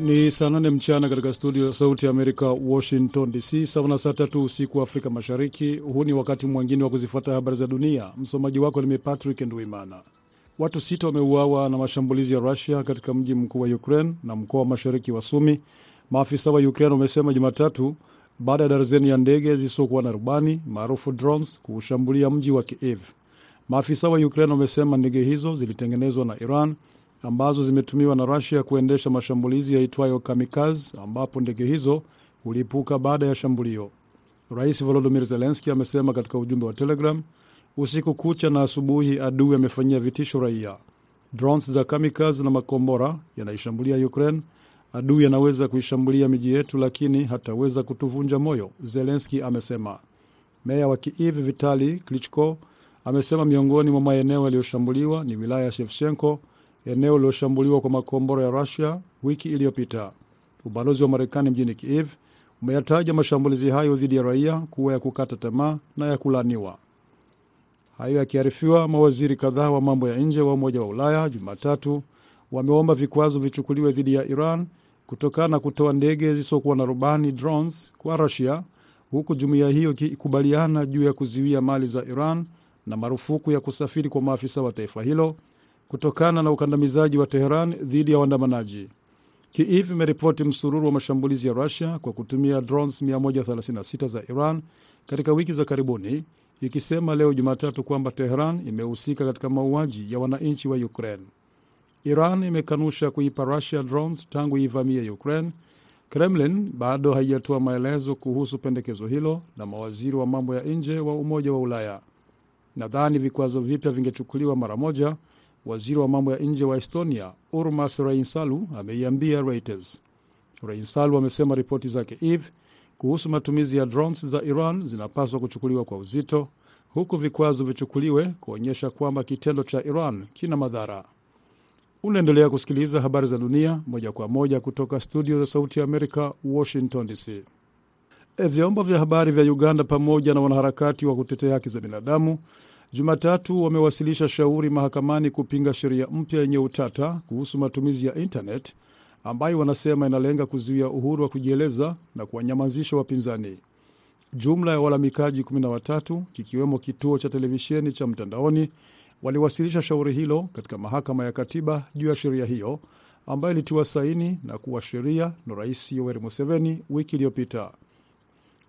Ni saa nane mchana katika studio ya Sauti ya Amerika, Washington DC, sawa na saa tatu usiku wa Afrika Mashariki. Huu ni wakati mwingine wa kuzifuata habari za dunia. Msomaji wako nimi Patrick Nduimana. Watu sita wameuawa na mashambulizi ya Rusia katika mji mkuu wa Ukraine na mkoa wa mashariki wa Sumi, maafisa wa Ukraine wamesema Jumatatu, baada ya darzeni ya ndege zisizokuwa na rubani maarufu drones kuushambulia mji wa Kiev. Maafisa wa Ukraine wamesema ndege hizo zilitengenezwa na Iran ambazo zimetumiwa na Rusia kuendesha mashambulizi yaitwayo kamikaz, ambapo ndege hizo hulipuka baada ya shambulio. Rais Volodimir Zelenski amesema katika ujumbe wa Telegram, usiku kucha na asubuhi adui amefanyia vitisho raia. Drones za kamikaz na makombora yanaishambulia Ukraine. Adui anaweza kuishambulia miji yetu, lakini hataweza kutuvunja moyo, Zelenski amesema. Meya wa Kiev Vitali Klitschko amesema miongoni mwa maeneo yaliyoshambuliwa ni wilaya ya Shevchenko, eneo lililoshambuliwa kwa makombora ya Rusia wiki iliyopita. Ubalozi wa Marekani mjini Kiev umeyataja mashambulizi hayo dhidi ya raia kuwa ya kukata tamaa na ya kulaaniwa. Hayo yakiarifiwa, mawaziri kadhaa wa mambo ya nje wa Umoja wa Ulaya Jumatatu wameomba vikwazo vichukuliwe dhidi ya Iran kutokana na kutoa ndege zisizokuwa na rubani drones kwa Rusia, huku jumuiya hiyo ikikubaliana juu ya kuziwia mali za Iran na marufuku ya kusafiri kwa maafisa wa taifa hilo kutokana na ukandamizaji wa Teheran dhidi ya waandamanaji. Kiev imeripoti msururu wa mashambulizi ya Rusia kwa kutumia drones 136 za Iran katika wiki za karibuni, ikisema leo Jumatatu kwamba Teheran imehusika katika mauaji ya wananchi wa Ukraine. Iran imekanusha kuipa Rusia drones tangu iivamie Ukraine. Kremlin bado haijatoa maelezo kuhusu pendekezo hilo na mawaziri wa mambo ya nje wa Umoja wa Ulaya. Nadhani vikwazo vipya vingechukuliwa mara moja, waziri wa mambo ya nje wa Estonia Urmas Reinsalu ameiambia Reuters. Reinsalu amesema ripoti zake Kiev kuhusu matumizi ya drones za Iran zinapaswa kuchukuliwa kwa uzito, huku vikwazo vichukuliwe kuonyesha kwamba kitendo cha Iran kina madhara. Unaendelea kusikiliza habari za dunia moja kwa moja kutoka studio za Sauti ya Amerika, Washington DC. Vyombo vya habari vya Uganda pamoja na wanaharakati wa kutetea haki za binadamu Jumatatu wamewasilisha shauri mahakamani kupinga sheria mpya yenye utata kuhusu matumizi ya internet ambayo wanasema inalenga kuzuia uhuru wa kujieleza na kuwanyamazisha wapinzani. Jumla ya walalamikaji 13 kikiwemo kituo cha televisheni cha mtandaoni waliwasilisha shauri hilo katika mahakama ya katiba juu ya sheria hiyo ambayo ilitiwa saini na kuwa sheria na Rais Yoweri Museveni wiki iliyopita.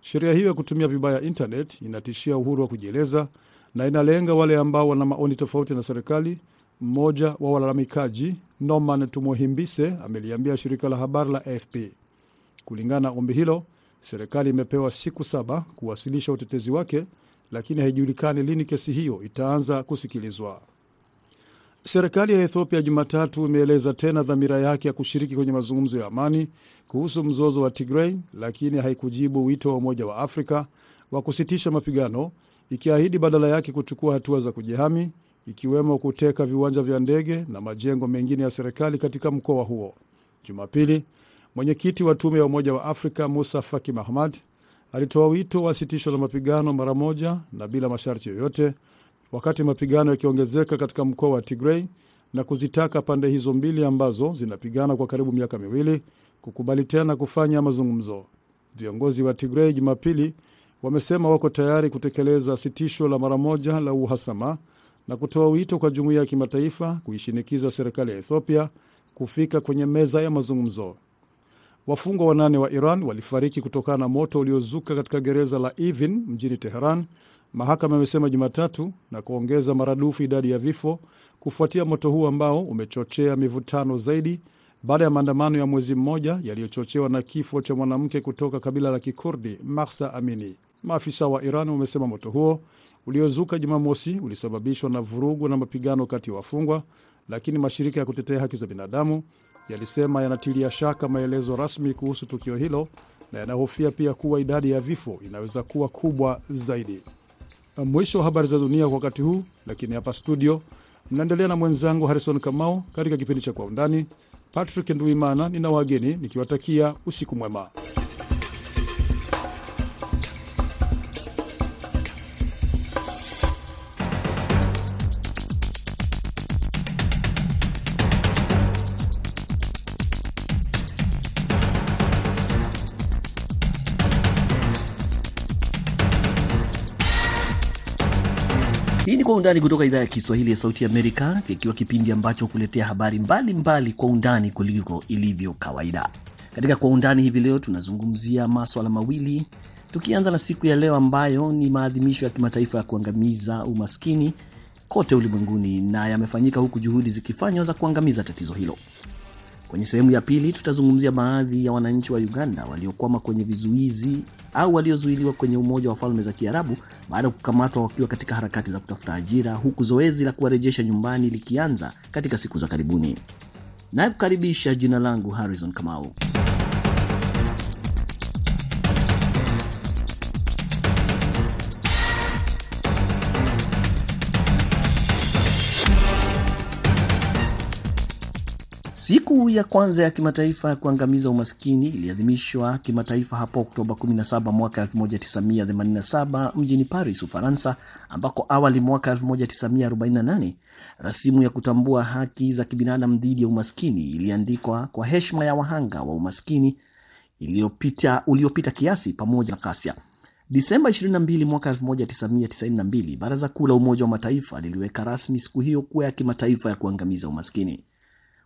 Sheria hiyo ya kutumia vibaya internet inatishia uhuru wa kujieleza na inalenga wale ambao wana maoni tofauti na serikali. Mmoja wa walalamikaji Norman Tumuhimbise ameliambia shirika la habari la AFP. Kulingana na ombi hilo, serikali imepewa siku saba kuwasilisha utetezi wake, lakini haijulikani lini kesi hiyo itaanza kusikilizwa. Serikali ya Ethiopia Jumatatu imeeleza tena dhamira yake ya kushiriki kwenye mazungumzo ya amani kuhusu mzozo wa Tigrei, lakini haikujibu wito wa Umoja wa Afrika wa kusitisha mapigano, ikiahidi badala yake kuchukua hatua za kujihami, ikiwemo kuteka viwanja vya ndege na majengo mengine ya serikali katika mkoa huo. Jumapili, mwenyekiti wa tume ya Umoja wa Afrika Musa Faki Mahamad alitoa wito wa sitisho la mapigano mara moja na bila masharti yoyote, wakati mapigano yakiongezeka katika mkoa wa Tigrei na kuzitaka pande hizo mbili ambazo zinapigana kwa karibu miaka miwili kukubali tena kufanya mazungumzo. Viongozi wa Tigrei Jumapili wamesema wako tayari kutekeleza sitisho la mara moja la uhasama na kutoa wito kwa jumuiya ya kimataifa kuishinikiza serikali ya Ethiopia kufika kwenye meza ya mazungumzo. Wafungwa wanane wa Iran walifariki kutokana na moto uliozuka katika gereza la Evin mjini Teheran, mahakama imesema Jumatatu, na kuongeza maradufu idadi ya vifo kufuatia moto huu ambao umechochea mivutano zaidi baada ya maandamano ya mwezi mmoja yaliyochochewa na kifo cha mwanamke kutoka kabila la Kikurdi Mahsa Amini. Maafisa wa Iran wamesema moto huo uliozuka Jumamosi ulisababishwa na vurugu na mapigano kati ya wafungwa, lakini mashirika ya kutetea haki za binadamu yalisema yanatilia shaka maelezo rasmi kuhusu tukio hilo na yanahofia pia kuwa idadi ya vifo inaweza kuwa kubwa zaidi. Mwisho wa habari za dunia kwa wakati huu, lakini hapa studio mnaendelea na mwenzangu Harrison Kamau katika kipindi cha Kwa Undani. Patrick Nduimana nina wageni nikiwatakia usiku mwema. Kwa Undani kutoka idhaa ya Kiswahili ya Sauti Amerika, kikiwa kipindi ambacho hukuletea habari mbalimbali mbali kwa undani kuliko ilivyo kawaida. Katika Kwa Undani hivi leo tunazungumzia maswala mawili, tukianza na siku ya leo ambayo ni maadhimisho ya kimataifa ya kuangamiza umaskini kote ulimwenguni, na yamefanyika huku juhudi zikifanywa za kuangamiza tatizo hilo. Kwenye sehemu ya pili tutazungumzia baadhi ya wananchi wa Uganda waliokwama kwenye vizuizi au waliozuiliwa kwenye Umoja wa Falme za Kiarabu baada ya kukamatwa wakiwa katika harakati za kutafuta ajira, huku zoezi la kuwarejesha nyumbani likianza katika siku za karibuni. Nayekukaribisha, jina langu Harrison Kamau. Siku ya kwanza ya kimataifa ya kuangamiza umaskini iliadhimishwa kimataifa hapo Oktoba 17 mwaka 1987 mjini Paris, Ufaransa, ambako awali mwaka 1948 rasimu ya kutambua haki za kibinadamu dhidi ya umaskini iliandikwa kwa heshima ya wahanga wa umaskini uliopita uliopita kiasi pamoja na ghasia. Disemba 22 mwaka 1992, Baraza Kuu la Umoja wa Mataifa liliweka rasmi siku hiyo kuwa ya kimataifa ya kuangamiza umaskini.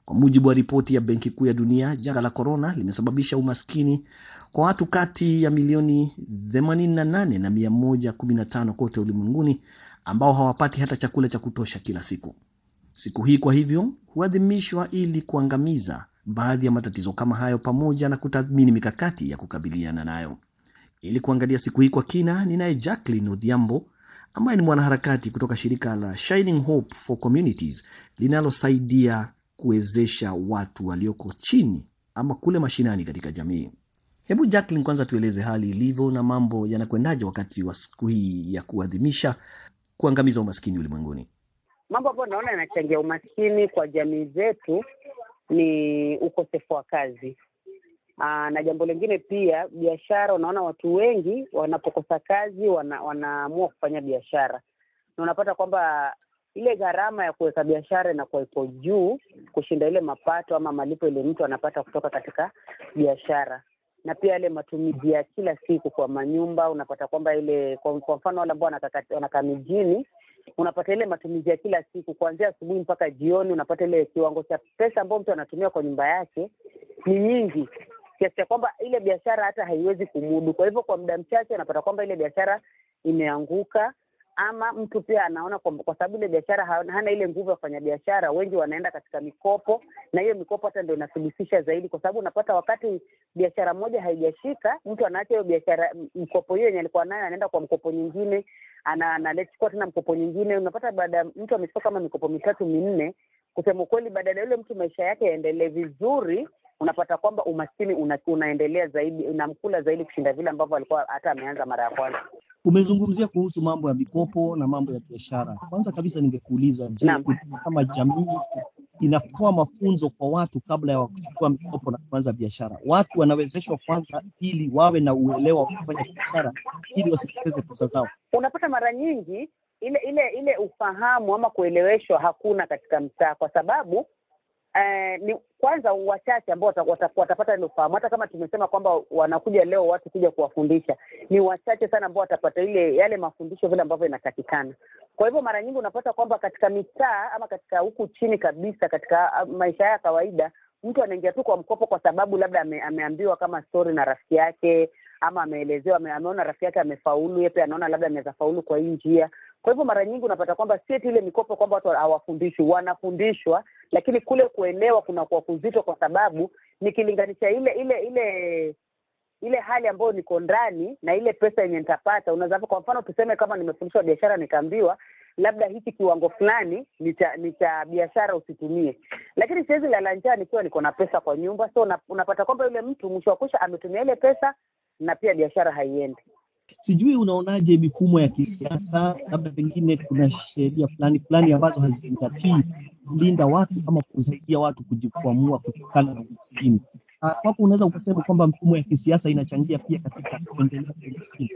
Kwa mujibu wa ripoti ya Benki Kuu ya Dunia, janga la korona limesababisha umaskini kwa watu kati ya milioni 88 na 115 kote ulimwenguni ambao hawapati hata chakula cha kutosha kila siku. Siku hii kwa hivyo huadhimishwa ili kuangamiza baadhi ya matatizo kama hayo pamoja na kutathmini mikakati ya kukabiliana nayo. Ili kuangalia siku hii kwa kina, ninaye Jacqueline Odhiambo ambaye ni mwanaharakati kutoka shirika la Shining Hope for Communities linalosaidia kuwezesha watu walioko chini ama kule mashinani katika jamii. Hebu Jacqueline, kwanza tueleze hali ilivyo na mambo yanakwendaje wakati wa siku hii ya kuadhimisha kuangamiza umaskini ulimwenguni. Mambo ambayo naona yanachangia umaskini kwa jamii zetu ni ukosefu wa kazi. Aa, na jambo lingine pia biashara. Unaona watu wengi wanapokosa kazi wana, wanaamua kufanya biashara na unapata kwamba ile gharama ya kuweka biashara inakuwa ipo juu kushinda ile mapato ama malipo ile mtu anapata kutoka katika biashara, na pia yale matumizi ya kila siku kwa manyumba. Unapata kwamba ile kwa mfano wale ambao wanakaa mijini, unapata ile matumizi ya kila siku kuanzia asubuhi mpaka jioni, unapata ile kiwango cha pesa ambayo mtu anatumia kwa nyumba yake ni nyingi kiasi cha kwamba ile biashara hata haiwezi kumudu. Kwa hivyo kwa muda mchache unapata kwamba ile biashara imeanguka ama mtu pia anaona kwa, kwa sababu ile biashara hana ile nguvu ya kufanya biashara, wengi wanaenda katika mikopo, na hiyo mikopo hata ndio inasuluhisha zaidi, kwa sababu unapata wakati biashara moja haijashika, mtu anaacha hiyo biashara, mkopo hiyo yenye alikuwa nayo, anaenda kwa mkopo nyingine, ana anachukua tena mkopo nyingine. Unapata baada ya mtu amechukua kama mikopo mitatu minne, kusema ukweli, badala ya yule mtu maisha yake yaendelee vizuri unapata kwamba umaskini una, unaendelea zaidi unamkula zaidi kushinda vile ambavyo alikuwa hata ameanza mara ya kwanza. Umezungumzia kuhusu mambo ya mikopo na mambo ya biashara. Kwanza kabisa ningekuuliza, je, kama jamii inatoa mafunzo kwa watu kabla ya kuchukua mikopo na kuanza biashara? Watu wanawezeshwa kwanza ili wawe na uelewa wa kufanya biashara ili wasipoteze pesa zao? Unapata mara nyingi ile ile ile ufahamu ama kueleweshwa hakuna katika mtaa, kwa sababu Eh, ni kwanza wachache ambao watapata ile ufahamu. Hata kama tumesema kwamba wanakuja leo watu kuja kuwafundisha, ni wachache sana ambao watapata ile yale mafundisho vile ambavyo inatakikana. Kwa hivyo mara nyingi unapata kwamba katika mitaa ama katika huku chini kabisa, katika maisha ya kawaida, mtu anaingia tu kwa mkopo kwa sababu labda ame, ameambiwa kama story na rafiki yake ama ameelezewa, ame, ameona rafiki yake amefaulu, yeye pia anaona labda anaweza faulu kwa hii njia. Kwa hivyo mara nyingi unapata kwamba si ile mikopo kwamba watu hawafundishwi, wanafundishwa, lakini kule kuelewa kunakuwa kuzito, kwa sababu nikilinganisha ile ile ile ile hali ambayo niko ndani na ile pesa yenye nitapata. Unaweza kwa mfano tuseme kama nimefundishwa biashara nikaambiwa labda hiki kiwango fulani ni cha biashara usitumie, lakini siwezi lala njaa nikiwa niko na pesa kwa nyumba. So una, unapata kwamba yule mtu mwisho wa kusha ametumia ile pesa na pia biashara haiendi. Sijui unaonaje mifumo ya kisiasa, labda pengine kuna sheria fulani fulani ambazo hazizingatii kulinda watu ama kusaidia watu kujikwamua kutokana na umaskini. Kwako unaweza ukasema kwamba mifumo ya kisiasa inachangia pia katika kuendelea kwa umaskini?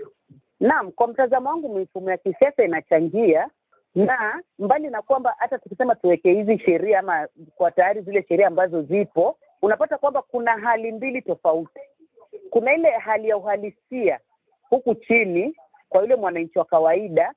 Naam, kwa mtazamo wangu mifumo ya kisiasa inachangia, na mbali na kwamba hata tukisema tuweke hizi sheria ama kwa tayari zile sheria ambazo zipo, unapata kwamba kuna hali mbili tofauti. Kuna ile hali ya uhalisia huku chini kwa yule mwananchi wa kawaida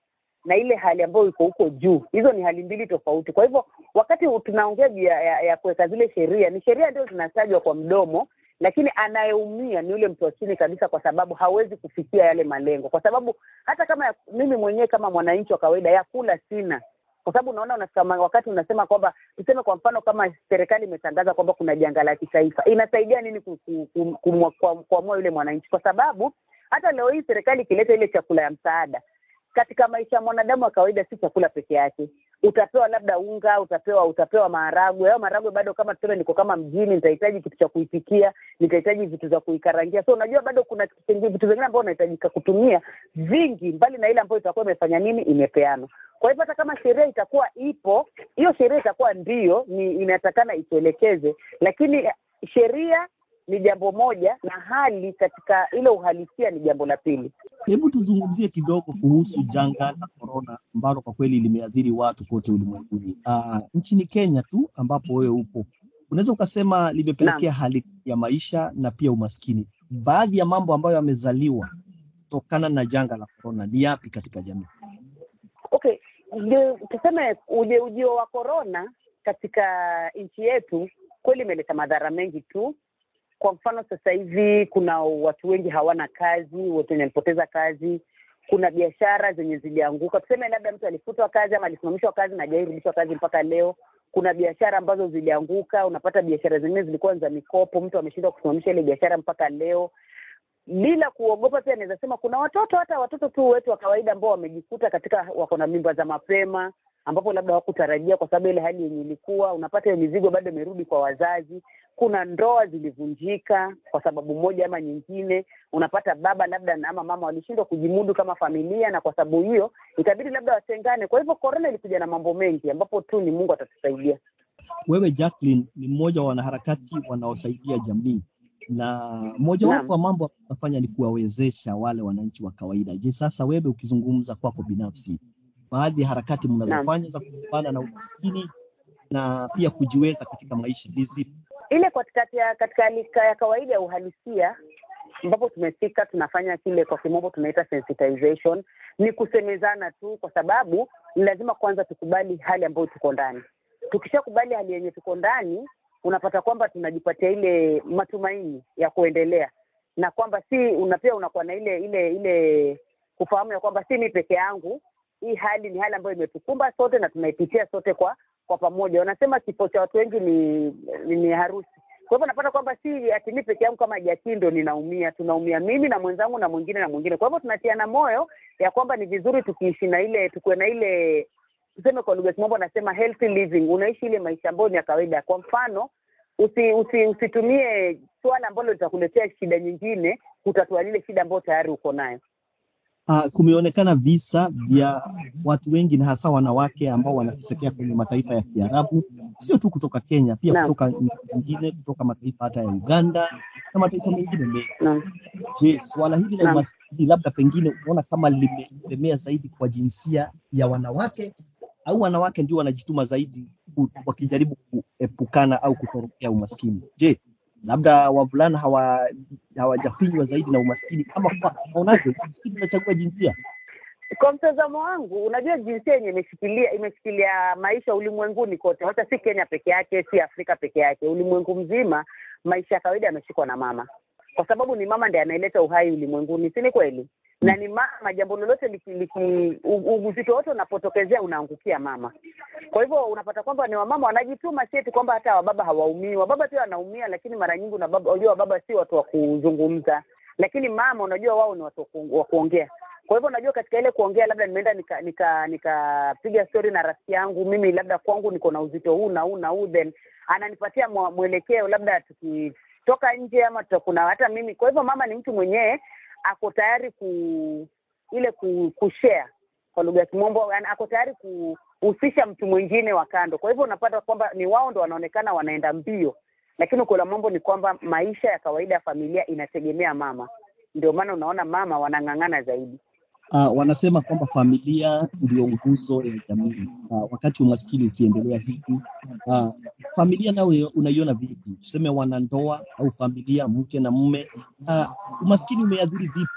na ile hali ambayo iko huko juu. Hizo ni hali mbili tofauti. Kwa hivyo wakati tunaongea ya, ya, ya kuweka zile sheria, ni sheria ndio zinatajwa kwa mdomo, lakini anayeumia ni yule mtu wa chini kabisa, kwa sababu hawezi kufikia yale malengo, kwa sababu hata kama ya, mimi mwenyewe kama mwananchi wa kawaida ya kula sina kwa sababu unaona unafika wakati unasema kwamba tuseme kwa mfano kama serikali imetangaza kwamba kuna janga la kitaifa, inasaidia nini kuamua yule mwananchi? Kwa sababu hata leo hii serikali ikileta ile chakula ya msaada katika maisha ya mwanadamu wa kawaida, si chakula peke yake. Utapewa labda unga, utapewa utapewa maharagwe. Hayo maharagwe bado, kama tuseme niko kama mjini, nitahitaji kitu cha kuipikia, nitahitaji vitu za kuikarangia. So unajua bado kuna vitu vingine ambavyo unahitajika kutumia vingi, mbali na ile ambayo itakuwa imefanya nini, imepeanwa. Kwa hivyo hata kama sheria itakuwa ipo, hiyo sheria itakuwa ndio ni inatakana ituelekeze, lakini sheria ni jambo moja na hali katika ile uhalisia ni jambo la pili. Hebu tuzungumzie kidogo kuhusu janga la korona ambalo kwa kweli limeathiri watu kote ulimwenguni. Uh, nchini Kenya tu ambapo wewe upo, unaweza ukasema limepelekea hali ya maisha na pia umaskini. Baadhi ya mambo ambayo yamezaliwa kutokana na janga la korona ni yapi katika jamii? Okay, tuseme uje ujio wa korona katika nchi yetu kweli imeleta madhara mengi tu kwa mfano sasa hivi kuna watu wengi hawana kazi, watu wenye walipoteza kazi. Kuna biashara zenye zilianguka, tuseme labda mtu alifutwa kazi ama alisimamishwa kazi na hajairudishwa kazi mpaka leo. Kuna biashara ambazo zilianguka, unapata biashara zingine zilikuwa za mikopo, mtu ameshindwa kusimamisha ile biashara mpaka leo bila kuogopa. Pia naweza sema kuna watoto, hata watoto tu wetu wa kawaida ambao wamejikuta katika, wako na mimba za mapema ambapo labda hawakutarajia kwa sababu ile hali yenye ilikuwa, unapata hiyo mizigo bado imerudi kwa wazazi. Kuna ndoa zilivunjika kwa sababu moja ama nyingine, unapata baba labda ama mama walishindwa kujimudu kama familia, na kwa sababu hiyo itabidi labda watengane. Kwa hivyo korona ilikuja na mambo mengi ambapo tu ni Mungu atatusaidia. Wewe Jacqueline ni mmoja wa wanaharakati wanaosaidia jamii na mojawapo wa mambo unafanya ni kuwawezesha wale wananchi wa kawaida. Je, sasa wewe ukizungumza kwako binafsi baadhi ya harakati mnazofanya za kupambana na umaskini na pia kujiweza katika maisha ni zipi? Ile katikati ya katika lika ya kawaida ya uhalisia ambapo tumefika, tunafanya kile kwa kimombo tunaita sensitization, ni kusemezana tu, kwa sababu ni lazima kwanza tukubali hali ambayo tuko ndani. Tukishakubali hali yenye tuko ndani, unapata kwamba tunajipatia ile matumaini ya kuendelea, na kwamba si una pia unakuwa na ile ile ile kufahamu ya kwamba si mi peke yangu hii hali ni hali ambayo imetukumba sote na tunaipitia sote kwa kwa pamoja. Wanasema kifo cha watu wengi ni, ni, ni harusi. Kwa hivyo napata kwamba si ati mi peke yangu kama Jakii ndo ninaumia, tunaumia mimi na mwenzangu na mwingine na mwingine. Kwa hivyo tunatiana moyo ya kwamba ni vizuri tukiishi na ile tukuwe na ile tuseme, kwa lugha ya kimombo nasema healthy living, unaishi ile maisha ambayo ni ya kawaida. Kwa mfano usi, usi, usitumie swala ambalo litakuletea shida nyingine kutatua lile shida ambayo tayari uko nayo. Uh, kumeonekana visa vya watu wengi na hasa wanawake ambao wanatesekea kwenye mataifa ya Kiarabu, sio tu kutoka Kenya, pia Naam. kutoka nchi zingine, kutoka mataifa hata ya Uganda na mataifa mengine mengi. Je, swala hili la Naam. umaskini labda pengine unaona kama limelemea zaidi kwa jinsia ya wanawake au wanawake ndio wanajituma zaidi wakijaribu kuepukana au kutorokea umaskini? Je, labda wavulana hawa hawajafinywa zaidi na umaskini ama unaonaje, umaskini unachagua jinsia? Kwa mtazamo wangu, unajua jinsia yenye imeshikilia imeshikilia maisha ulimwenguni kote, hata si Kenya peke yake, si Afrika peke yake, ulimwengu mzima, maisha ya kawaida yameshikwa na mama, kwa sababu ni mama ndiye anaeleta uhai ulimwenguni, si ni kweli? Na ni mama, jambo lolote liki, uzito wote unapotokezea unaangukia mama. Kwa hivyo unapata kwamba ni wamama wanajituma, si eti kwamba hata wababa hawaumii. Wababa pia wanaumia, lakini mara nyingi unajua wababa si watu wa kuzungumza, lakini mama, unajua wao ni watu wa kuongea. Kwa hivyo unajua, katika ile kuongea, labda nimeenda nika nika nikapiga story na rafiki yangu, mimi labda kwangu niko na uzito huu na huu na huu, then ananipatia mwelekeo, labda tukitoka nje ama tutakuna hata mimi. Kwa hivyo mama ni mtu mwenyewe ako tayari ku ile ku, kushare kwa lugha ya kimombo, yani ako tayari kuhusisha mtu mwingine wa kando. Kwa hivyo unapata kwamba ni wao ndo wanaonekana wanaenda mbio, lakini ukweli mambo ni kwamba maisha ya kawaida ya familia inategemea mama. Ndio maana unaona mama wanang'ang'ana zaidi. Uh, wanasema kwamba familia ndio nguzo ya jamii. Uh, wakati umaskini ukiendelea hivi, uh, familia nayo unaiona vipi? Tuseme wanandoa au familia, mke na mume, uh, umaskini umeathiri vipi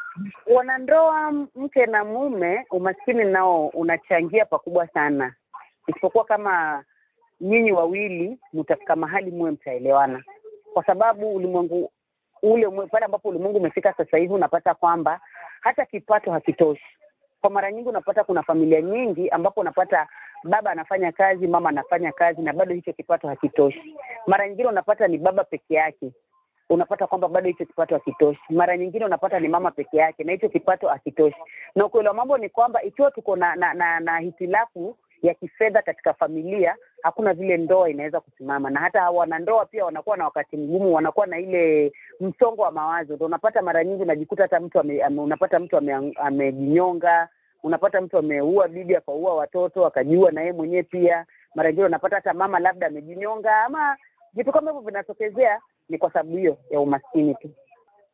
Wanandoa mke na mume, umaskini nao unachangia pakubwa sana, isipokuwa kama nyinyi wawili mtafika mahali muwe mtaelewana, kwa sababu ulimwengu ule pale ambapo ulimwengu umefika sasa hivi unapata kwamba hata kipato hakitoshi. Kwa mara nyingi unapata kuna familia nyingi ambapo unapata baba anafanya kazi, mama anafanya kazi, na bado hicho kipato hakitoshi. Mara nyingine unapata ni baba peke yake, unapata kwamba bado hicho kipato hakitoshi. Mara nyingine unapata ni mama peke yake na hicho kipato hakitoshi. Na ukweli wa mambo ni kwamba ikiwa tuko na na, na, na hitilafu ya kifedha katika familia, hakuna vile ndoa inaweza kusimama, na hata wanandoa pia wanakuwa na wakati mgumu, wanakuwa na ile msongo wa mawazo. Ndo unapata mara nyingi unajikuta hata mtu ame, unapata mtu amejinyonga ame unapata mtu ameua bibi akaua watoto akajiua na yeye mwenyewe pia. Mara nyingine unapata hata mama labda amejinyonga, ama vitu kama hivyo vinatokezea, ni kwa sababu hiyo ya umaskini tu.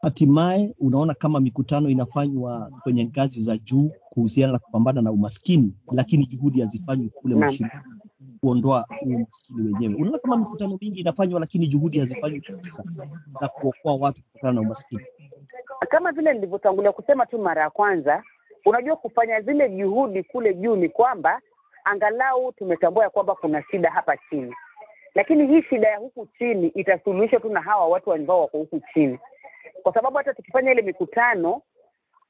Hatimaye unaona kama mikutano inafanywa kwenye ngazi za juu kuhusiana na kupambana na umaskini, lakini juhudi hazifanywi kule mashinani kuondoa umaskini wenyewe. Unaona kama mikutano mingi inafanywa, lakini juhudi hazifanywi kabisa za kuokoa watu kutokana na umaskini. Kama vile nilivyotangulia kusema tu mara ya kwanza, unajua kufanya zile juhudi kule juu ni kwamba angalau tumetambua ya kwamba kuna shida hapa chini, lakini hii shida ya huku chini itasuluhishwa tu na hawa watu ambao wako huku chini, kwa sababu hata tukifanya ile mikutano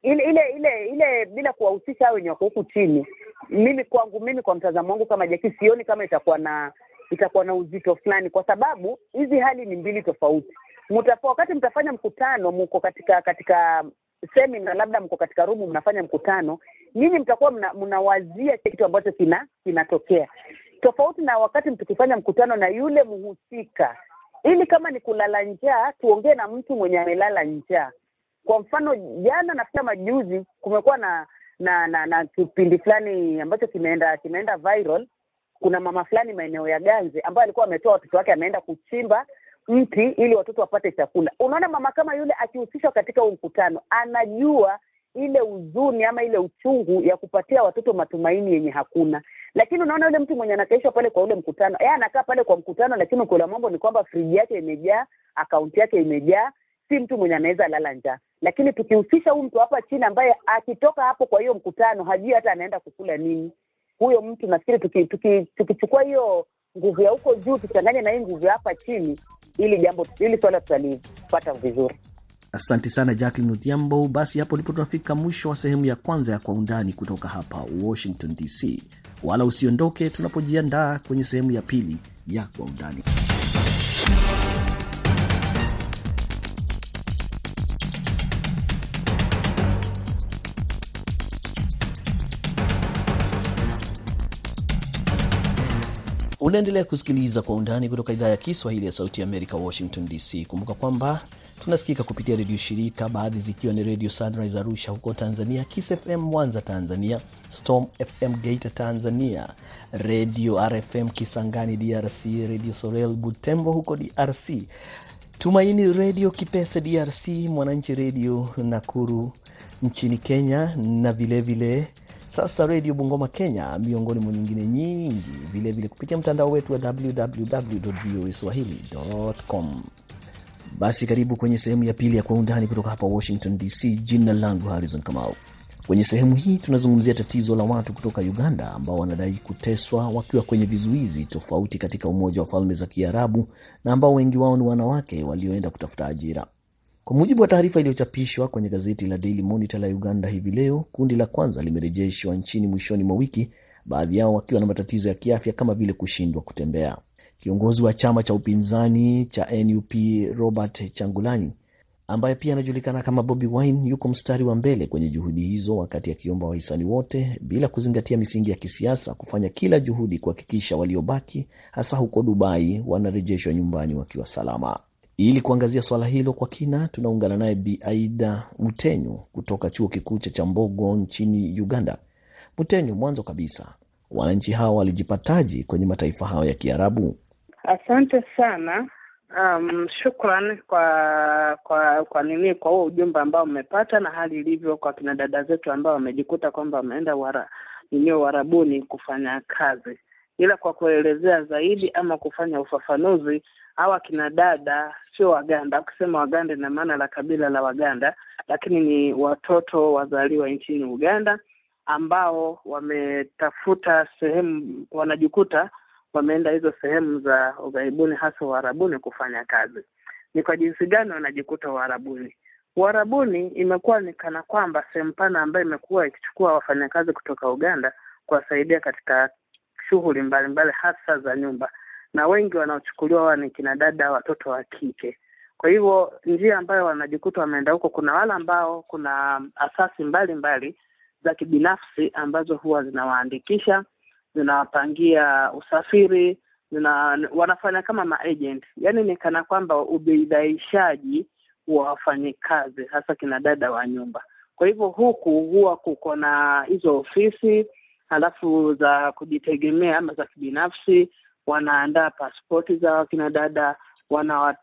ile ile ile ile bila kuwahusisha hao wenye wako huku chini, mimi kwangu mimi, kwa mtazamo wangu kama Jaki, sioni kama itakuwa na itakuwa na uzito fulani, kwa sababu hizi hali ni mbili tofauti. Mtapo wakati mtafanya mkutano, mko katika katika semina, labda mko katika rumu mnafanya mkutano, nyinyi mtakuwa mna, kitu ambacho kina kinatokea tofauti na wakati tukifanya mkutano na yule mhusika, ili kama ni kulala njaa, tuongee na mtu mwenye amelala njaa. Kwa mfano jana, nafikiri majuzi, kumekuwa na na na, na kipindi fulani ambacho kimeenda kimeenda viral. Kuna mama fulani maeneo ya Ganze ambaye alikuwa ametoa watoto wake, ameenda kuchimba mti ili watoto wapate chakula. Unaona, mama kama yule akihusishwa katika huu mkutano, anajua ile huzuni ama ile uchungu ya kupatia watoto matumaini yenye hakuna. Lakini unaona yule mtu mwenye anakaishwa pale kwa ule mkutano, yeye anakaa pale kwa mkutano, lakini ukweli wa mambo ni kwamba friji yake imejaa, akaunti yake imejaa, si mtu mwenye anaweza lala njaa. Lakini tukihusisha huyu mtu hapa chini ambaye akitoka hapo kwa hiyo mkutano hajui hata anaenda kukula nini, huyo mtu nafikiri tukichukua tuki, tuki hiyo nguvu ya huko juu tuchanganye na hii nguvu ya hapa chini, ili jambo ili swala tutalipata vizuri. Asante sana Jacqueline Odhiambo. Basi hapo ndipo tunafika mwisho wa sehemu ya kwanza ya Kwa Undani kutoka hapa Washington DC. Wala usiondoke tunapojiandaa kwenye sehemu ya pili ya Kwa Undani. Unaendelea kusikiliza Kwa Undani kutoka idhaa ya Kiswahili ya Sauti ya Amerika, Washington DC. Kumbuka kwamba tunasikika kupitia redio shirika, baadhi zikiwa ni Redio Sunrise Arusha huko Tanzania, Kiss FM Mwanza Tanzania, Storm FM Geita Tanzania, Redio RFM Kisangani DRC, Redio Sorel Butembo huko DRC, Tumaini Redio Kipese DRC, Mwananchi Redio Nakuru nchini Kenya na vilevile vile, sasa Redio Bungoma Kenya, miongoni mwa nyingine nyingi, vilevile kupitia mtandao wetu wa www voa swahili.com. Basi karibu kwenye sehemu ya pili ya Kwa Undani kutoka hapa Washington DC. Jina langu Harrison Kamau. Kwenye sehemu hii tunazungumzia tatizo la watu kutoka Uganda ambao wanadai kuteswa wakiwa kwenye vizuizi tofauti katika Umoja wa Falme za Kiarabu na ambao wengi wao ni wanawake walioenda kutafuta ajira. Kwa mujibu wa taarifa iliyochapishwa kwenye gazeti la Daily Monitor la Uganda hivi leo, kundi la kwanza limerejeshwa nchini mwishoni mwa wiki, baadhi yao wakiwa na matatizo ya kiafya kama vile kushindwa kutembea. Kiongozi wa chama cha upinzani cha NUP Robert changulani ambaye pia anajulikana kama Bobi Wine, yuko mstari wa mbele kwenye juhudi hizo, wakati akiomba wahisani wote bila kuzingatia misingi ya kisiasa kufanya kila juhudi kuhakikisha waliobaki, hasa huko Dubai, wanarejeshwa nyumbani wakiwa salama. Ili kuangazia swala hilo kwa kina, tunaungana naye Bi Aida Mutenyo kutoka chuo kikuu cha Chambogo nchini Uganda. Mutenyo, mwanzo kabisa, wananchi hawa walijipataji kwenye mataifa hayo ya Kiarabu? Asante sana. Um, shukran kwa kwa kwa nini kwa huo ujumbe ambao umepata na hali ilivyo kwa kina dada zetu ambao wamejikuta kwamba wameenda wara ninio warabuni kufanya kazi, ila kwa kuelezea zaidi ama kufanya ufafanuzi hawa kina dada sio Waganda. Ukisema Waganda ina maana la kabila la Waganda, lakini ni watoto wazaliwa nchini Uganda ambao wametafuta sehemu, wanajikuta wameenda hizo sehemu za ughaibuni, hasa uharabuni kufanya kazi. Ni kwa jinsi gani wanajikuta uharabuni? Uharabuni imekuwa ni kana kwamba sehemu pana ambayo imekuwa ikichukua wafanyakazi kutoka Uganda kuwasaidia katika shughuli mbalimbali hasa za nyumba, na wengi wanaochukuliwa wa ni kina dada, watoto wa kike. Kwa hivyo njia ambayo wanajikuta wameenda huko, kuna wale ambao kuna asasi mbalimbali mbali za kibinafsi ambazo huwa zinawaandikisha, zinawapangia usafiri, zina wanafanya kama maagent, yaani ni kana kwamba ubidhaishaji wa wafanyikazi hasa kina dada wa nyumba. Kwa hivyo huku huwa kuko na hizo ofisi halafu za kujitegemea ama za kibinafsi, wanaandaa pasipoti za wakina dada,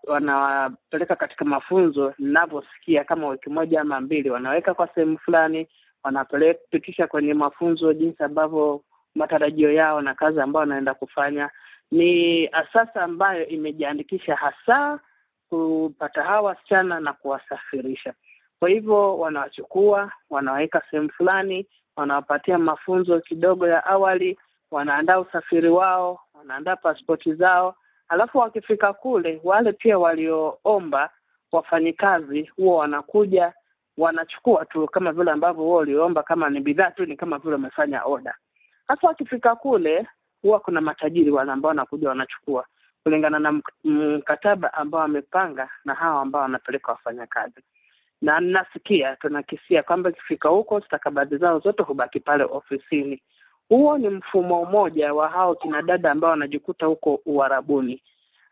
wanawapeleka katika mafunzo. Ninavyosikia kama wiki moja ama mbili, wanaweka kwa sehemu fulani, wanapitisha kwenye mafunzo jinsi ambavyo matarajio yao na kazi ambayo wanaenda kufanya. Ni asasi ambayo imejiandikisha hasa kupata hawa wasichana na kuwasafirisha. Kwa hivyo wanawachukua, wanaweka sehemu fulani, wanawapatia mafunzo kidogo ya awali, wanaandaa usafiri wao, wanaandaa pasipoti zao, alafu wakifika kule, wale pia walioomba wafanyikazi huwa wanakuja wanachukua tu kama vile ambavyo huwa walioomba, kama ni bidhaa tu, ni kama vile wamefanya oda. Hasa wakifika kule, huwa kuna matajiri wale ambao wanakuja wanachukua kulingana na mkataba ambao wamepanga na hawa ambao wanapeleka wafanyakazi na nasikia tunakisia kwamba ikifika huko stakabadhi zao zote hubaki pale ofisini. Huo ni mfumo mmoja wa hao kina dada ambao wanajikuta huko Uarabuni.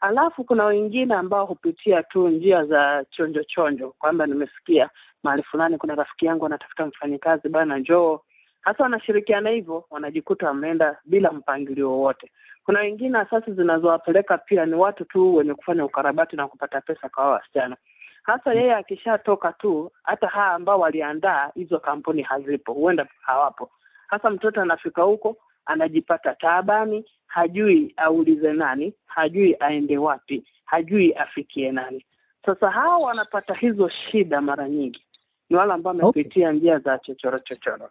Alafu kuna wengine ambao hupitia tu njia za chonjo chonjo, kwamba nimesikia mahali fulani kuna rafiki yangu anatafuta mfanyikazi bana, njoo. Hasa wanashirikiana hivyo, wanajikuta wameenda bila mpangilio wowote. Kuna wengine asasi zinazowapeleka pia ni watu tu wenye kufanya ukarabati na kupata pesa kwa wasichana hasa yeye akishatoka tu, hata haa ambao waliandaa hizo kampuni hazipo, huenda hawapo. Hasa mtoto anafika huko anajipata taabani, hajui aulize nani, hajui aende wapi, hajui afikie nani. Sasa hawa wanapata hizo shida mara nyingi ni wale ambao wamepitia okay, njia za chochoro chochoro.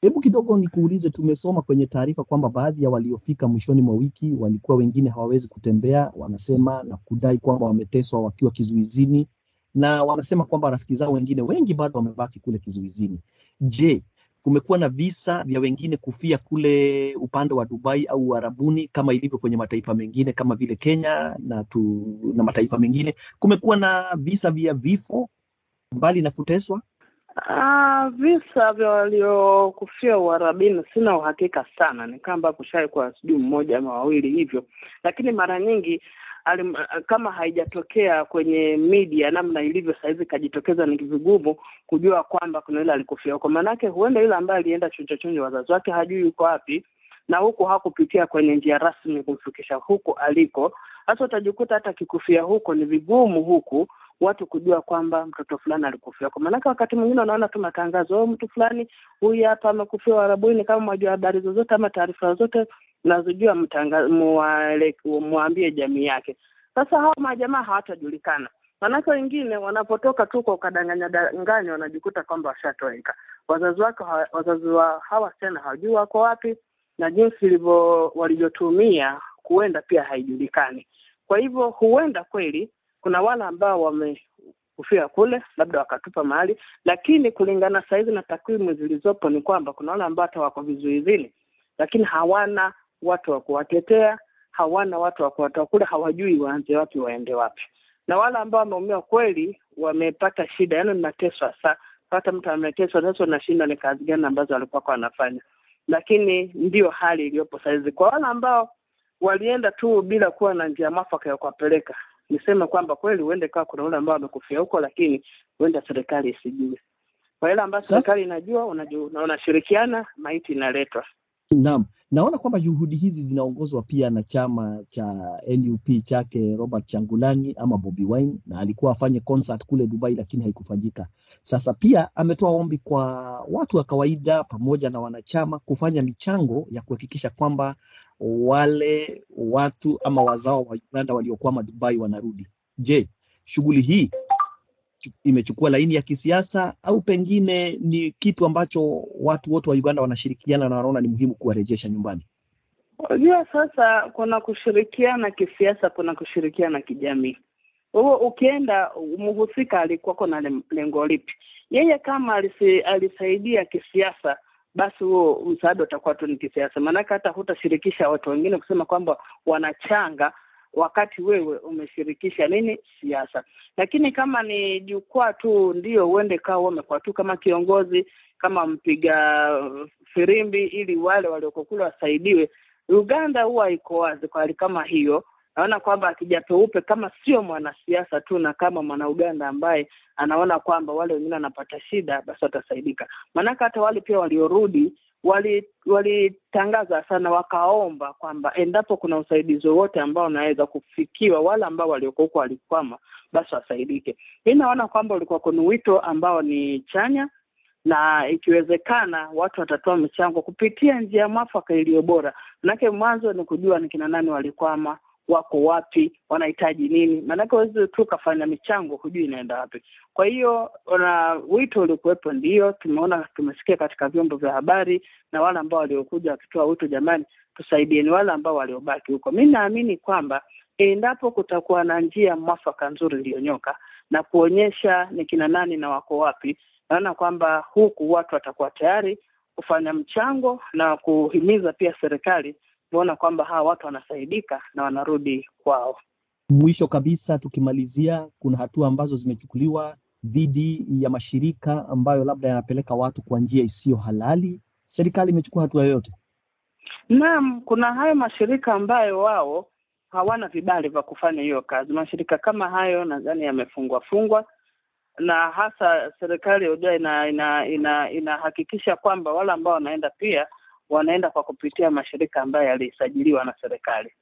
Hebu kidogo nikuulize, tumesoma kwenye taarifa kwamba baadhi ya waliofika mwishoni mwa wiki walikuwa wengine hawawezi kutembea, wanasema na kudai kwamba wameteswa wakiwa kizuizini na wanasema kwamba rafiki zao wengine wengi bado wamebaki kule kizuizini. Je, kumekuwa na visa vya wengine kufia kule upande wa Dubai au Uarabuni kama ilivyo kwenye mataifa mengine kama vile Kenya na, tu, na mataifa mengine? Kumekuwa na visa vya vifo mbali na kuteswa? Uh, visa vya waliokufia Uarabuni sina uhakika sana, ni kama kuwa sijui mmoja ama wawili hivyo, lakini mara nyingi alim, kama haijatokea kwenye media namna ilivyo sahizi, ikajitokeza ni vigumu kujua kwamba kuna yule alikufia huko. Maanake huenda yule ambaye alienda chonjochonjo, wazazi wake hajui yuko wapi, na huku hakupitia kwenye njia rasmi kumfikisha huko aliko. Sasa utajikuta hata akikufia huko ni vigumu huku watu kujua kwamba mtoto fulani alikufia huko. Maanake wakati mwingine unaona tu matangazo, oh, mtu fulani huyu hapa amekufia Uarabuni. Kama mwajua habari zozote ama taarifa zozote nazojua mwambie jamii yake. Sasa hawa majamaa hawatajulikana, maanake wengine wanapotoka tu kwa ukadanganya danganya, wanajikuta kwamba washatoweka. Wazazi wake wazazi wa hawa tena hawajui wako wapi, na jinsi walivyotumia huenda pia haijulikani. Kwa hivyo huenda kweli kuna wale ambao wamekufia kule, labda wakatupa mahali, lakini kulingana sahizi na takwimu zilizopo ni kwamba kuna wale ambao hata wako vizuizini, lakini hawana watu wa kuwatetea, hawana watu wa kuwatoa kule, hawajui waanze wapi waende wapi. Na wale ambao wameumia kweli, wamepata shida, yaani mnateswa. Sa hata mtu ameteswa, sasa unashindwa ni kazi gani ambazo walikuwa wanafanya, lakini ndiyo hali iliyopo saizi. Kwa wale ambao walienda tu bila kuwa na njia mwafaka ya kuwapeleka, niseme kwamba kweli huende kawa kuna wale ambao wamekufia huko, lakini huenda serikali isijue. Kwa ile ambayo serikali inajua, unashirikiana, maiti inaletwa. Naam, naona kwamba juhudi hizi zinaongozwa pia na chama cha NUP chake Robert Changulani ama Bobi Wine, na alikuwa afanye concert kule Dubai, lakini haikufanyika. Sasa pia ametoa ombi kwa watu wa kawaida pamoja na wanachama kufanya michango ya kuhakikisha kwamba wale watu ama wazao wa Uganda waliokwama Dubai wanarudi. Je, shughuli hii imechukua laini ya kisiasa au pengine ni kitu ambacho watu wote wa Uganda wanashirikiana na wanaona ni muhimu kuwarejesha nyumbani? Unajua, sasa kuna kushirikiana kisiasa, kuna kushirikiana kijamii. Huo ukienda, mhusika alikuwako na lengo lipi? Yeye kama alisi, alisaidia kisiasa, basi huo msaada utakuwa tu ni kisiasa, maanake hata hutashirikisha watu wengine kusema kwamba wanachanga wakati wewe umeshirikisha nini siasa. Lakini kama ni jukwaa tu, ndio uende kawa umekuwa tu kama kiongozi, kama mpiga firimbi, ili wale walioko kule wasaidiwe. Uganda huwa iko wazi kwa hali kama hiyo. Naona kwamba akija peupe kama sio mwanasiasa tu na kama mwanauganda ambaye anaona kwamba wale wengine wanapata shida, basi watasaidika. Maanake hata wale pia waliorudi walitangaza wali sana wakaomba kwamba endapo kuna usaidizi wowote ambao unaweza kufikiwa wale ambao walioko huko walikwama, basi wasaidike. Mi naona kwamba ulikuwa kuna wito ambao ni chanya, na ikiwezekana watu watatoa michango kupitia njia mwafaka iliyo bora. Manake mwanzo ni kujua ni kina nani walikwama, wako wapi, wanahitaji nini. Maanake wezi tu ukafanya michango, hujui inaenda wapi. Kwa hiyo na wito ulikuwepo, ndio tumeona, tumesikia katika vyombo vya habari na wale ambao waliokuja wakitoa wito, jamani, tusaidieni wale ambao waliobaki huko. Mi naamini kwamba endapo kutakuwa na njia mwafaka nzuri iliyonyoka na kuonyesha ni kina nani na wako wapi, naona kwamba huku watu watakuwa tayari kufanya mchango na kuhimiza pia serikali kuona kwamba hawa watu wanasaidika na wanarudi kwao. Mwisho kabisa, tukimalizia, kuna hatua ambazo zimechukuliwa dhidi ya mashirika ambayo labda yanapeleka watu kwa njia isiyo halali. Serikali imechukua hatua yoyote? Naam, kuna hayo mashirika ambayo wao hawana vibali vya kufanya hiyo kazi. Mashirika kama hayo nadhani yamefungwa fungwa, na hasa serikali hujua ina inahakikisha ina, inahakikisha kwamba wale ambao wanaenda pia wanaenda kwa kupitia mashirika ambayo yalisajiliwa na serikali.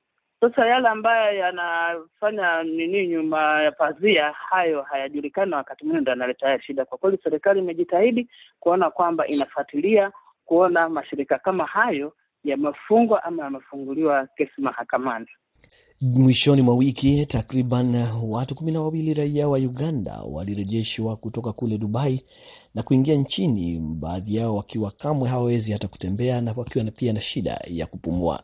Sasa yale ambayo yanafanya nini nyuma ya pazia, hayo hayajulikani, na wakati mwingine ndo yanaleta shida. Kwa kweli, serikali imejitahidi kuona kwamba inafuatilia kuona mashirika kama hayo yamefungwa ama yamefunguliwa kesi mahakamani. Mwishoni mwa wiki takriban watu kumi na wawili raia wa Uganda walirejeshwa kutoka kule Dubai na kuingia nchini, baadhi yao wakiwa kamwe hawawezi hata kutembea na wakiwa pia na shida ya kupumua.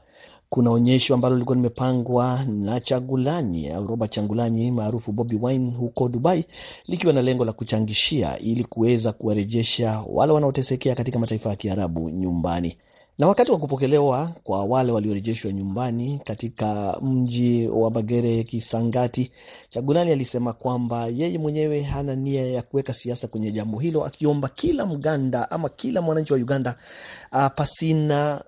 Kuna onyesho ambalo lilikuwa limepangwa na Chagulanyi au Robert Changulanyi maarufu Bobi Wine huko Dubai, likiwa na lengo la kuchangishia ili kuweza kuwarejesha wale wanaotesekea katika mataifa ya Kiarabu nyumbani na wakati wa kupokelewa kwa wale waliorejeshwa nyumbani katika mji wa Bagere Kisangati, Chagulani alisema kwamba yeye mwenyewe hana nia ya kuweka siasa kwenye jambo hilo, akiomba kila Mganda ama kila mwananchi wa Uganda uh, pasina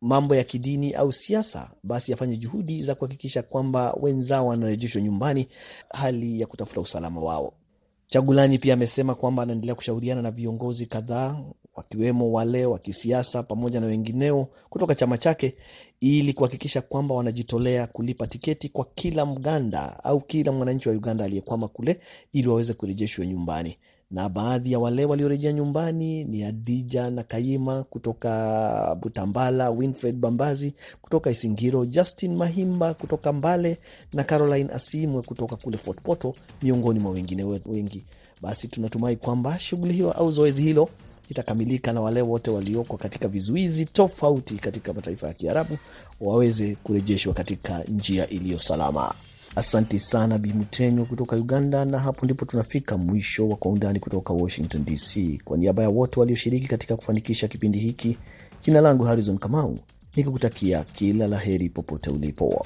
mambo ya kidini au siasa, basi afanye juhudi za kuhakikisha kwamba wenzao wanarejeshwa nyumbani, hali ya kutafuta usalama wao. Chagulani pia amesema kwamba anaendelea kushauriana na viongozi kadhaa wakiwemo wale wa kisiasa pamoja na wengineo kutoka chama chake ili kuhakikisha kwamba wanajitolea kulipa tiketi kwa kila Mganda au kila mwananchi wa Uganda aliyekwama kule ili waweze kurejeshwa nyumbani. Na baadhi ya wale waliorejea nyumbani ni Adija na Kayima kutoka Butambala, Winfred Bambazi kutoka Isingiro, Justin Mahimba kutoka Mbale na Caroline Asimwe kutoka kule Fort Poto, miongoni mwa wengine wengi. Basi tunatumai kwamba shughuli hiyo au zoezi hilo itakamilika na wale wote walioko katika vizuizi tofauti katika mataifa ya Kiarabu waweze kurejeshwa katika njia iliyo salama. Asanti sana Bimutenyo kutoka Uganda, na hapo ndipo tunafika mwisho wa Kwa Undani kutoka Washington DC. Kwa niaba ya wote walioshiriki katika kufanikisha kipindi hiki, jina langu Harrison Kamau nikikutakia kila la heri popote ulipo.